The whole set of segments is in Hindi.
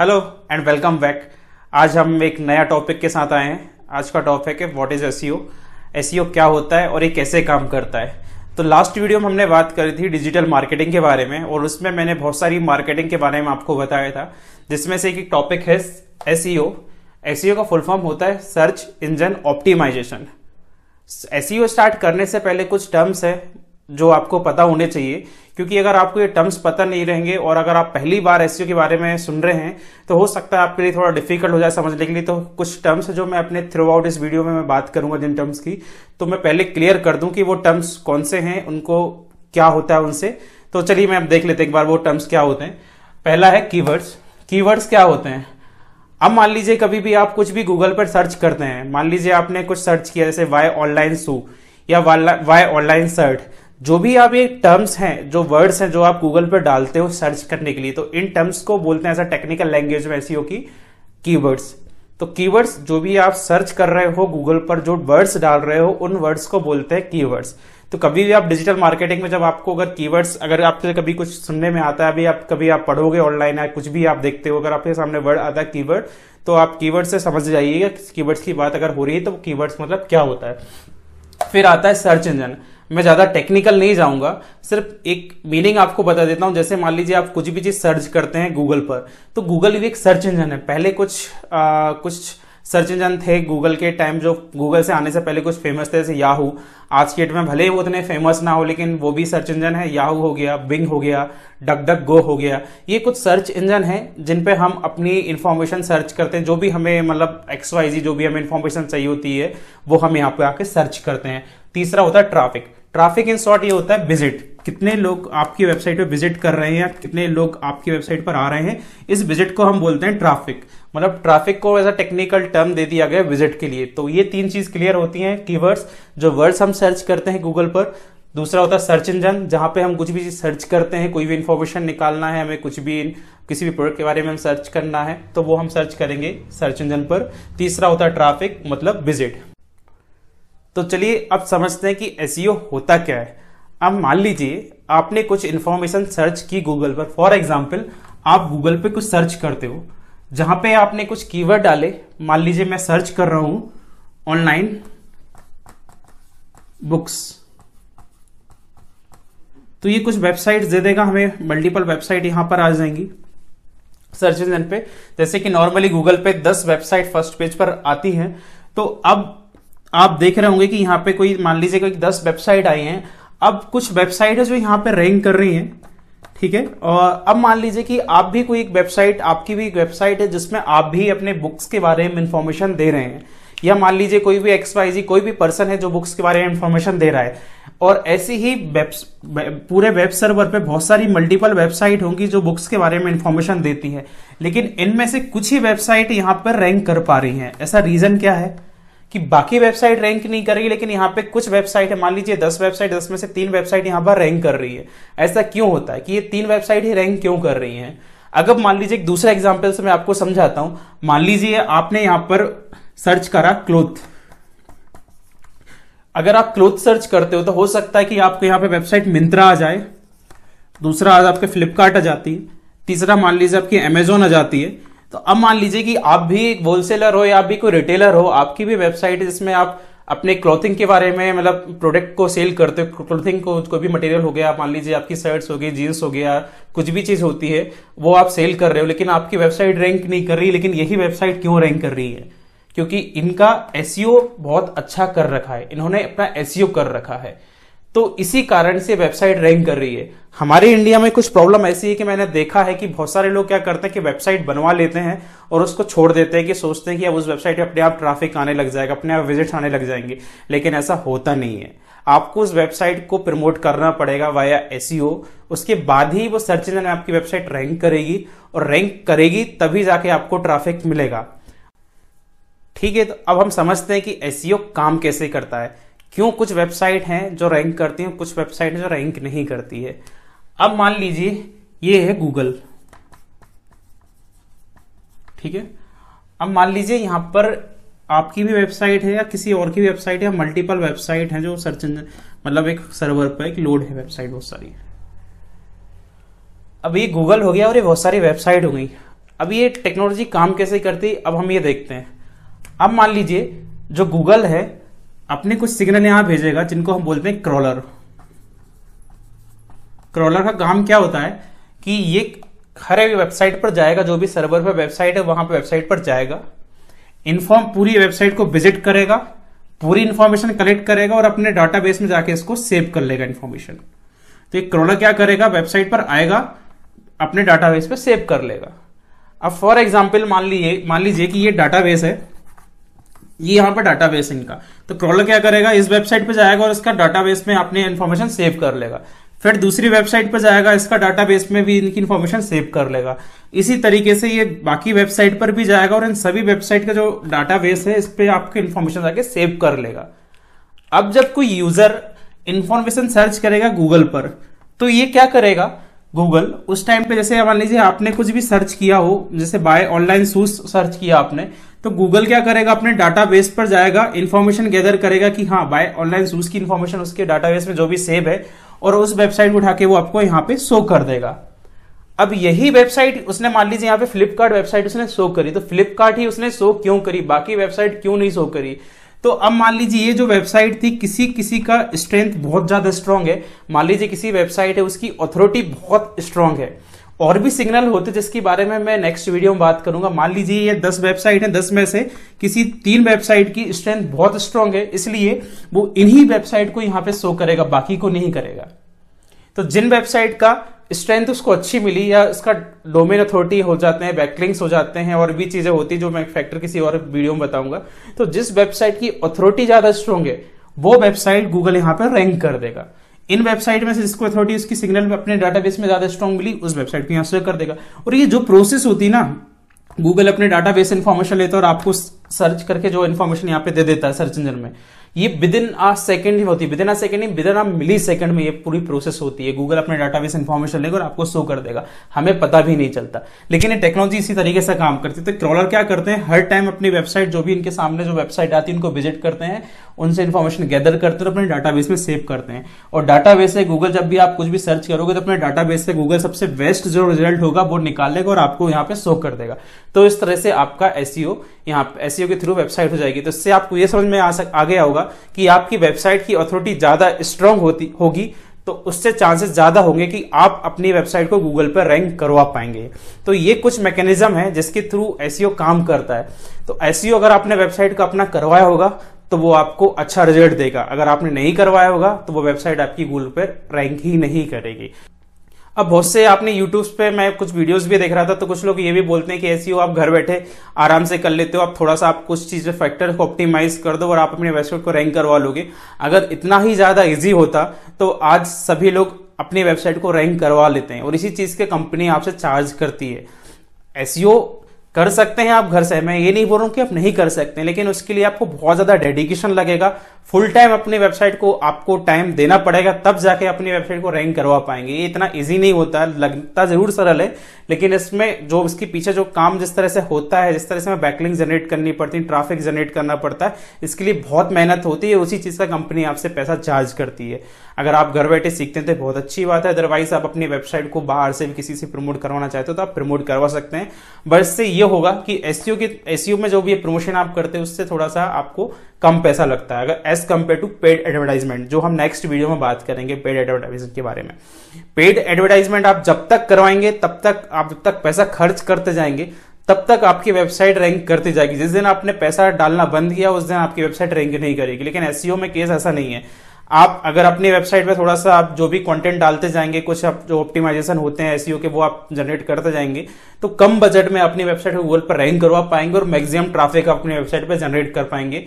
हेलो एंड वेलकम बैक आज हम एक नया टॉपिक के साथ आए हैं। आज का टॉपिक है व्हाट इज़ एसईओ एसईओ क्या होता है और ये कैसे काम करता है? तो लास्ट वीडियो में हमने बात करी थी डिजिटल मार्केटिंग के बारे में और उसमें मैंने बहुत सारी मार्केटिंग के बारे में आपको बताया था, जिसमें से एक टॉपिक है एसईओ एसईओ का फुल फॉर्म होता है search engine optimization SEO start करने से पहले कुछ टर्म्स है जो आपको पता होने चाहिए, क्योंकि अगर आपको ये टर्म्स पता नहीं रहेंगे और अगर आप पहली बार एस के बारे में सुन रहे हैं तो हो सकता है आपके लिए थोड़ा डिफ़िकल्ट हो जाए समझने के लिए। तो कुछ टर्म्स जो मैं अपने थ्रू आउट इस वीडियो में मैं बात करूँगा जिन टर्म्स की। तो मैं पहले क्लियर कर दूँ कि वो टर्म्स कौन से हैं, उनको क्या होता है उनसे। तो चलिए मैं अब देख लेते एक बार वो टर्म्स क्या होते हैं। पहला है कीवर्ड्स कीवर्ड्स क्या होते हैं? अब मान लीजिए कभी भी आप कुछ भी गूगल पर सर्च करते हैं। मान लीजिए आपने कुछ सर्च किया, जैसे वाई ऑनलाइन सू या वाई ऑनलाइन सर्ट जो भी आप ये टर्म्स हैं, जो वर्ड्स हैं जो आप गूगल पर डालते हो सर्च करने के लिए तो इन टर्म्स को बोलते हैं ऐसा टेक्निकल लैंग्वेज में ऐसी हो की कीवर्ड्स तो कीवर्ड्स जो भी आप सर्च कर रहे हो गूगल पर, जो वर्ड्स डाल रहे हो, उन वर्ड्स को बोलते हैं कीवर्ड्स तो कभी भी आप डिजिटल मार्केटिंग में जब आपको अगर कीवर्ड्स अगर आपसे कभी कुछ सुनने में आता है, अभी आप, कभी आप पढ़ोगे ऑनलाइन या कुछ भी आप देखते हो, अगर आपके सामने वर्ड आता है कीवर्ड तो आप कीवर्ड से समझ जाइएगा कीवर्ड्स की बात अगर हो रही है तो कीवर्ड्स मतलब क्या होता है? फिर आता है सर्च इंजन मैं ज़्यादा टेक्निकल नहीं जाऊँगा सिर्फ़ एक मीनिंग आपको बता देता हूँ। जैसे मान लीजिए आप कुछ भी चीज़ सर्च करते हैं गूगल पर तो गूगल भी एक सर्च इंजन है। पहले कुछ आ, कुछ सर्च इंजन थे गूगल के टाइम जो गूगल से आने से पहले कुछ फ़ेमस थे जैसे याहू आज के डेट में भले ही वो उतने फ़ेमस ना हो लेकिन वो भी सर्च इंजन है। याहू हो गया बिंग हो गया डक डक गो हो गया। ये कुछ सर्च इंजन है जिन पे हम अपनी इन्फॉर्मेशन सर्च करते हैं। जो भी हमें मतलब एक्स वाई जी जो भी हमें इंफॉर्मेशन चाहिए होती है वो हम यहाँ पे आके सर्च करते हैं। तीसरा होता है ट्रैफ़िक ट्रैफ़िक इन शॉर्ट ये होता है विज़िट। कितने लोग आपकी वेबसाइट पे विज़िट कर रहे हैं कितने लोग आपकी वेबसाइट पर आ रहे हैं, इस विज़िट को हम बोलते हैं ट्रैफ़िक। मतलब ट्रैफ़िक को अ टेक्निकल टर्म दे दिया गया विज़िट के लिए। तो ये तीन चीज़ क्लियर होती हैं कीवर्ड्स जो वर्ड्स हम सर्च करते हैं गूगल पर, दूसरा होता है सर्च इंजन जहाँ पे हम कुछ भी सर्च करते हैं, कोई भी इंफॉर्मेशन निकालना है, हमें कुछ भी किसी भी प्रोडक्ट के बारे में हम सर्च करना है तो वो हम सर्च करेंगे सर्च इंजन पर। तीसरा होता है ट्रैफ़िक मतलब विज़िट तो चलिए अब समझते हैं कि एस e होता क्या है। अब मान लीजिए, आपने कुछ इंफॉर्मेशन सर्च की गूगल पर। फॉर एग्ज़ाम्पल आप गूगल पे कुछ सर्च करते हो, जहाँ पे आपने कुछ कीवर्ड डाले। मान लीजिए मैं सर्च कर रहा हूँ ऑनलाइन बुक्स तो ये कुछ वेबसाइट दे देगा हमें। मल्टीपल वेबसाइट यहाँ पर आ जाएँगी। सर्च इंजन पे। जैसे कि नॉर्मली गूगल पे 10 वेबसाइट फ़र्स्ट पेज पर आती हैं। तो अब आप देख रहे होंगे कि यहाँ पे कोई, मान लीजिए कोई दस वेबसाइट आई हैं, अब कुछ वेबसाइट है जो यहाँ पे रैंक कर रही हैं, ठीक है? और अब मान लीजिए कि आप भी कोई एक वेबसाइट, आपकी भी एक वेबसाइट है जिसमें आप भी अपने बुक्स के बारे में इंफॉर्मेशन दे रहे हैं। या मान लीजिए कोई भी एक्स वाई जी कोई भी पर्सन है जो बुक्स के बारे में इंफॉर्मेशन दे रहा है। और ऐसी ही वेब पूरे वेब सर्वर पे बहुत सारी मल्टीपल वेबसाइट होंगी जो बुक्स के बारे में इंफॉर्मेशन देती है। लेकिन इनमें से कुछ ही वेबसाइट यहाँ पर रैंक कर पा रही हैं। ऐसा रीजन क्या है? कि बाकी वेबसाइट रैंक नहीं करेगी लेकिन यहाँ पे कुछ वेबसाइट है, मान लीजिए दस वेबसाइट, दस में से तीन वेबसाइट यहाँ पर रैंक कर रही है। ऐसा क्यों होता है कि ये तीन वेबसाइट ही रैंक क्यों कर रही है? अगर मान लीजिए एक दूसरा एग्ज़ाम्पल से मैं आपको समझाता हूँ। मान लीजिए आपने यहाँ पर सर्च करा क्लोथ अगर आप क्लोथ सर्च करते हो तो हो सकता है कि आपको यहाँ पे वेबसाइट मिंत्रा आ जाए। दूसरा आज आपके फ्लिपकार्ट आ जाती। है तीसरा मान लीजिए आपकी अमेजोन आ जाती है। तो अब मान लीजिए कि आप भी एक होलसेलर हो या आप भी कोई रिटेलर हो, आपकी भी वेबसाइट है जिसमें आप अपने क्लॉथिंग के बारे में मतलब प्रोडक्ट को सेल करते हो क्लॉथिंग को, कोई भी मटेरियल हो गया, मान लीजिए आपकी शर्ट्स हो गई जीन्स हो गया, कुछ भी चीज़ होती है, वो आप सेल कर रहे हो, लेकिन आपकी वेबसाइट रैंक नहीं कर रही, लेकिन यही वेबसाइट क्यों रैंक कर रही है? क्योंकि इनका एसईओ बहुत अच्छा कर रखा है, इन्होंने अपना एसईओ कर रखा है। तो इसी कारण से वेबसाइट रैंक कर रही है। हमारे इंडिया में कुछ प्रॉब्लम ऐसी है कि मैंने देखा है कि बहुत सारे लोग क्या करते हैं कि वेबसाइट बनवा लेते हैं और उसको छोड़ देते हैं कि सोचते हैं कि अब उस वेबसाइट पे अपने आप ट्रैफ़िक आने लग जाएगा, अपने आप विजिट्स आने लग जाएँगे। लेकिन ऐसा होता नहीं है। आपको उस वेबसाइट को प्रमोट करना पड़ेगा वाया एस उसके बाद ही वो सर्च इंजन आपकी वेबसाइट रैंक करेगी और रैंक करेगी तभी जाके आपको ट्रैफ़िक मिलेगा। ठीक है तो अब हम समझते हैं कि एस काम कैसे करता है। क्यों कुछ वेबसाइट हैं जो रैंक करती हैं, कुछ वेबसाइट जो रैंक नहीं करती है। अब मान लीजिए, ये है गूगल। ठीक है? अब मान लीजिए यहाँ पर आपकी भी वेबसाइट है या किसी और की वेबसाइट है मल्टीपल वेबसाइट है जो सर्च इंजन मतलब एक सर्वर पर एक लोड है वेबसाइट बहुत सारी। अब ये गूगल हो गया और ये बहुत सारी वेबसाइट हो गई। अब ये टेक्नोलॉजी काम कैसे करती? अब हम ये देखते हैं। अब मान लीजिए, जो गूगल है अपने कुछ सिग्नल यहाँ भेजेगा, जिनको हम बोलते हैं क्रॉलर क्रॉलर का काम क्या होता है कि ये हर एक वेबसाइट पर जाएगा, जो भी सर्वर पर वेबसाइट है, वहाँ पर वेबसाइट पर जाएगा इन्फॉर्म पूरी वेबसाइट को विज़िट करेगा, पूरी इंफॉर्मेशन कलेक्ट करेगा और अपने डाटाबेस में जाके इसको सेव कर लेगा इंफॉर्मेशन तो एक क्रॉलर क्या करेगा वेबसाइट पर आएगा, अपने डाटाबेस पे सेव कर लेगा। अब फॉर एग्ज़ाम्पल मान लीजिए मान लीजिए कि ये डाटाबेस है ये यहाँ पर डाटाबेस इनका। तो क्रॉलर क्या करेगा? इस वेबसाइट पे जाएगा और इसका डाटाबेस में अपनी इन्फॉर्मेशन सेव कर लेगा। फिर दूसरी वेबसाइट पर जाएगा, इसका डाटाबेस में भी इनकी इन्फॉर्मेशन सेव कर लेगा। इसी तरीके से ये बाकी वेबसाइट पर भी जाएगा और इन सभी वेबसाइट का जो डाटाबेस है, इस पर आपकी इन्फॉर्मेशन जाके सेव कर लेगा। अब जब कोई यूज़र इन्फॉर्मेशन सर्च करेगा गूगल पर तो ये क्या करेगा? गूगल उस टाइम पे जैसे मान लीजिए आपने कुछ भी सर्च किया हो, जैसे बाय ऑनलाइन शूज़ सर्च किया आपने तो गूगल क्या करेगा? अपने डाटाबेस पर जाएगा इन्फॉर्मेशन गैदर करेगा कि हाँ बाय ऑनलाइन शूज़ की इन्फॉर्मेशन उसके डाटाबेस में जो भी सेव है, और उस वेबसाइट को उठा के वो आपको यहाँ पे शो कर देगा। अब यही वेबसाइट उसने मान लीजिए यहाँ पे फ्लिपकार्ट वेबसाइट उसने शो करी तो फ्लिपकार्ट ही उसने शो क्यों करी? बाकी वेबसाइट क्यों नहीं शो करी? तो अब मान लीजिए ये जो वेबसाइट थी, किसी किसी का स्ट्रेंथ बहुत ज़्यादा स्ट्रांग है। मान लीजिए किसी वेबसाइट है, उसकी अथॉरिटी बहुत स्ट्रांग है। और भी सिग्नल होते जिसके बारे में मैं नेक्स्ट वीडियो में बात करूँगा। मान लीजिए ये दस वेबसाइट है, दस में से किसी तीन वेबसाइट की स्ट्रेंथ बहुत स्ट्रांग है, इसलिए वो इन्हीं वेबसाइट को यहाँ पे शो करेगा, बाकी को नहीं करेगा। तो जिन वेबसाइट का स्ट्रेंथ उसको अच्छी मिली या इसका डोमेन अथॉरिटी हो जाते हैं बैकलिंक्स हो जाते हैं और भी चीज़ें होती जो मैं फैक्टर किसी और वीडियो में बताऊँगा तो जिस वेबसाइट की अथॉरिटी ज़्यादा स्ट्रांग है, वो वेबसाइट गूगल यहाँ पर रैंक कर देगा। इन वेबसाइट में से जिसको अथॉरिटी उसकी सिग्नल अपने डाटाबेस में ज़्यादा स्ट्रांग मिली उस वेबसाइट को यहाँ से कर देगा। और ये जो प्रोसेस होती है ना गूगल अपने डाटाबेस इन्फॉर्मेशन लेता है और आपको सर्च करके जो इन्फॉर्मेशन यहाँ पे दे देता है सर्च इंजन में। ये विद इन आ सेकंड ही होती है। Within a second within a millisecond में ये पूरी प्रोसेस होती है। गूगल अपने डाटाबेस इन्फॉर्मेशन लेकर आपको शो कर देगा। हमें पता भी नहीं चलता। लेकिन ये टेक्नोलॉजी इसी तरीके से काम करती है। तो क्रॉलर क्या करते हैं? हर टाइम अपनी वेबसाइट जो भी इनके सामने जो वेबसाइट आती है, उनको विज़िट करते हैं। उनसे इन्फॉर्मेशन गैदर करते हैं अपने डाटाबेस में सेव करते हैं। और डाटाबेस से गूगल जब भी आप कुछ भी सर्च करोगे तो अपने डाटाबेस से गूगल सबसे बेस्ट जो रिज़ल्ट होगा, वो निकालेगा और आपको यहाँ पे शो कर देगा। तो इस तरह से आपका एसईओ यहाँ एसईओ के थ्रू वेबसाइट हो जाएगी। तो इससे आपको ये समझ में आ सक, आगे होगा कि आपकी वेबसाइट की अथॉरिटी ज़्यादा स्ट्रांग होती, होगी तो उससे चांसेस ज़्यादा होंगे कि आप अपनी वेबसाइट को गूगल पर रैंक करवा पाएँगे। तो ये कुछ मैकेनिज्म है जिसके थ्रू एस काम करता है। तो एसईओ अगर आपने वेबसाइट का अपना करवाया होगा तो वो आपको अच्छा रिज़ल्ट देगा। अगर आपने नहीं करवाया होगा तो वो वेबसाइट आपकी गूगल पर रैंक ही नहीं करेगी। अब बहुत से आपने यूट्यूब पे मैं कुछ वीडियोस भी देख रहा था तो कुछ लोग ये भी बोलते हैं कि ऐसी हो, आप घर बैठे आराम से कर लेते हो, आप थोड़ा सा आप कुछ चीज़ें फैक्टर को ऑप्टिमाइज कर दो और आप अपने वेबसाइट को रैंक करवा लोगे। अगर इतना ही ज़्यादा ईजी होता तो आज सभी लोग अपनी वेबसाइट को रैंक करवा लेते हैं और इसी चीज़ के कंपनी आपसे चार्ज करती है। एसईओ कर सकते हैं आप घर से। मैं ये नहीं बोल रहा हूँ कि आप नहीं कर सकते, लेकिन उसके लिए आपको बहुत ज़्यादा डेडिकेशन लगेगा। फुल टाइम अपनी वेबसाइट को आपको टाइम देना पड़ेगा, तब जाके अपनी वेबसाइट को रैंक करवा पाएँगे। ये इतना इजी नहीं होता, लगता ज़रूर सरल है, लेकिन इसमें जो इसके पीछे जो काम जिस तरह से होता है, जिस तरह से हमें बैकलिंग जनरेट करनी पड़ती है ट्रैफ़िक जनरेट करना पड़ता है, इसके लिए बहुत मेहनत होती है, उसी चीज़ का कंपनी आपसे पैसा चार्ज करती है। अगर आप घर बैठे सीखते हैं तो बहुत अच्छी बात है अदरवाइज़ आप अपनी वेबसाइट को बाहर से भी किसी से प्रमोट करवाना चाहते हो तो आप प्रमोट करवा सकते हैं। बस इससे ये होगा कि एसईओ के एसईओ में जो भी प्रमोशन आप करते हैं, उससे थोड़ा सा आपको कम पैसा लगता है। अगर as compare to paid advertisement जो हम नेक्स्ट वीडियो में बात करेंगे पेड एडवर्टाइजमेंट के बारे में। पेड एडवर्टाइजमेंट आप जब तक करवाएँगे, तब तक, आप जब तक पैसा खर्च करते जाएँगे, तब तक आपकी वेबसाइट रैंक करती जाएगी। जिस दिन आपने पैसा डालना बंद किया, उस दिन आपकी वेबसाइट रैंक नहीं करेगी। लेकिन एसईओ में केस ऐसा नहीं है। आप अगर अपनी वेबसाइट पे थोड़ा सा आप जो भी कंटेंट डालते जाएँगे, कुछ आप जो ऑप्टिमाइजेशन होते हैं एसईओ के, वो आप जनरेट करते जाएँगे तो कम बजट में अपनी वेबसाइट गूगल पर रैंक करवा पाएँगे और मैक्सिमम ट्रैफ़िक अपनी वेबसाइट पर जनरेट कर पाएँगे।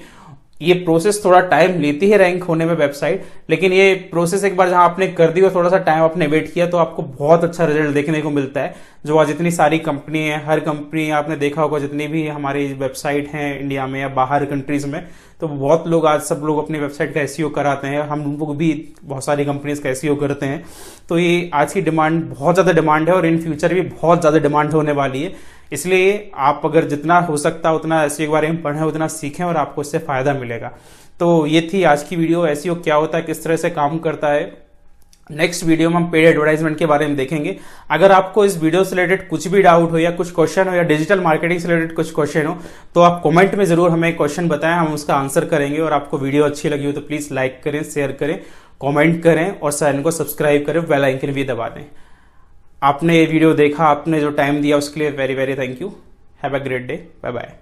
ये प्रोसेस थोड़ा टाइम लेती है रैंक होने में वेबसाइट लेकिन ये प्रोसेस एक बार जहाँ आपने कर दी और थोड़ा सा टाइम आपने वेट किया तो आपको बहुत अच्छा रिज़ल्ट देखने को मिलता है। जो आज जितनी सारी कंपनी है, हर कंपनी आपने देखा होगा जितनी भी हमारी वेबसाइट है इंडिया में या बाहर कंट्रीज़ में तो बहुत लोग आज सब लोग अपनी वेबसाइट का एसईओ कराते हैं। हम लोग भी बहुत सारी कंपनीज़ का एसईओ करते हैं। तो ये आज की डिमांड बहुत ज़्यादा डिमांड है और इन फ्यूचर भी बहुत ज़्यादा डिमांड होने वाली है। इसलिए आप अगर जितना हो सकता, उतना एसईओ के बारे में पढ़ें, उतना सीखें और आपको इससे फ़ायदा मिलेगा। तो ये थी आज की वीडियो एसईओ क्या होता है, किस तरह से काम करता है। नेक्स्ट वीडियो में हम पेड एडवर्टाइजमेंट के बारे में देखेंगे। अगर आपको इस वीडियो से रिलेटेड कुछ भी डाउट हो या कुछ क्वेश्चन हो या डिजिटल मार्केटिंग से रिलेटेड कुछ क्वेश्चन हो तो आप कमेंट में ज़रूर हमें क्वेश्चन बताएँ, हम उसका आंसर करेंगे और आपको वीडियो अच्छी लगी हो तो प्लीज़ लाइक करें शेयर करें कॉमेंट करें और चैनल को सब्सक्राइब करें बेल भी दबा दें। आपने ये वीडियो देखा, आपने जो टाइम दिया, उसके लिए very very thank you have a great day bye bye